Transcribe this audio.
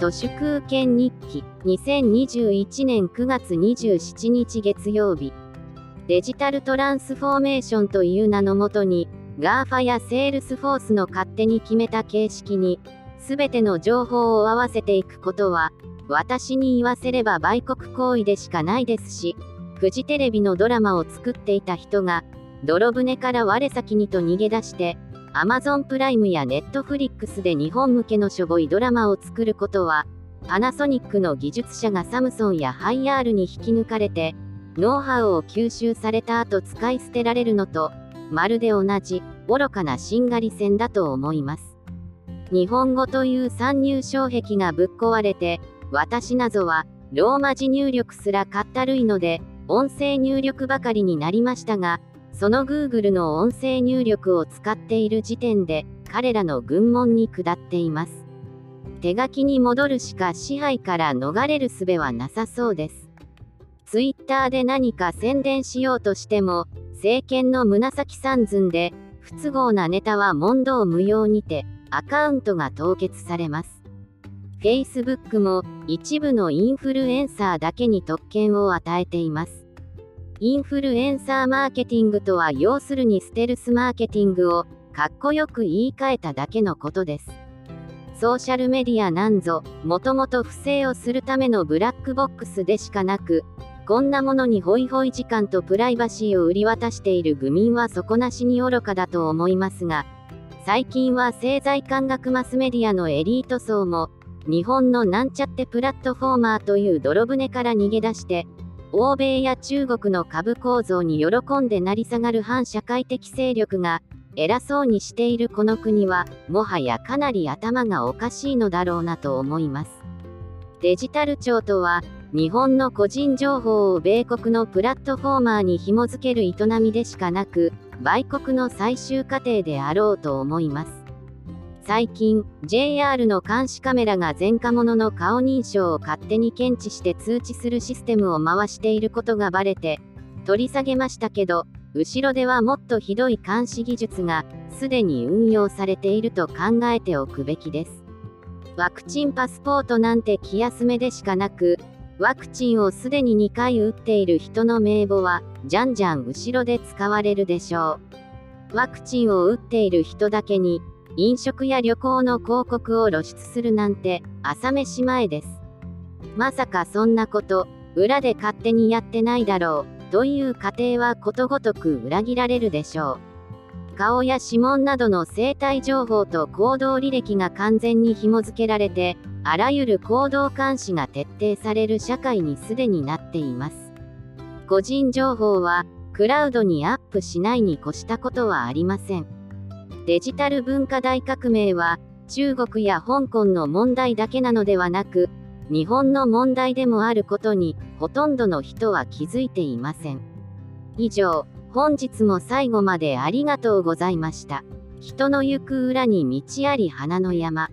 都市空権日記2021年9月27日月曜日。デジタルトランスフォーメーションという名のもとに GAFA やセールスフォースの勝手に決めた形式に全ての情報を合わせていくことは私に言わせれば売国行為でしかないですしフジテレビのドラマを作っていた人が泥船から我先にと逃げ出して Amazon プライムや Netflix で日本向けのしょぼいドラマを作ることは、パナソニックの技術者がサムソンやハイアールに引き抜かれて、ノウハウを吸収された後使い捨てられるのと、まるで同じ、愚かなしんがり線だと思います。日本語という参入障壁がぶっ壊れて、私などは、ローマ字入力すらかったるいので、音声入力ばかりになりましたが、その Google の音声入力を使っている時点で、彼らの軍門に下っています。手書きに戻るしか支配から逃れる術はなさそうです。Twitter で何か宣伝しようとしても、政権の紫三寸で、不都合なネタは問答無用にて、アカウントが凍結されます。Facebook も一部のインフルエンサーだけに特権を与えています。インフルエンサーマーケティングとは要するにステルスマーケティングをかっこよく言い換えただけのことです。ソーシャルメディアなんぞ、もともと不正をするためのブラックボックスでしかなく、こんなものにホイホイ時間とプライバシーを売り渡している愚民は底なしに愚かだと思いますが、最近は政財官学マスメディアのエリート層も、日本のなんちゃってプラットフォーマーという泥船から逃げ出して、欧米や中国の株構造に喜んで成り下がる反社会的勢力が偉そうにしているこの国はもはやかなり頭がおかしいのだろうなと思います。デジタル庁とは日本の個人情報を米国のプラットフォーマーに紐付ける営みでしかなく売国の最終過程であろうと思います。最近、JR の監視カメラが前科者の顔認証を勝手に検知して通知するシステムを回していることがバレて、取り下げましたけど、後ろではもっとひどい監視技術が、すでに運用されていると考えておくべきです。ワクチンパスポートなんて気休めでしかなく、ワクチンをすでに2回打っている人の名簿は、じゃんじゃん後ろで使われるでしょう。ワクチンを打っている人だけに、飲食や旅行の広告を露出するなんて朝飯前です。まさかそんなこと裏で勝手にやってないだろうという過程はことごとく裏切られるでしょう。顔や指紋などの生体情報と行動履歴が完全に紐付けられてあらゆる行動監視が徹底される社会にすでになっています。個人情報はクラウドにアップしないに越したことはありません。デジタル文化大革命は中国や香港の問題だけなのではなく日本の問題でもあることにほとんどの人は気づいていません。以上本日も最後までありがとうございました。人の行く裏に道あり花の山。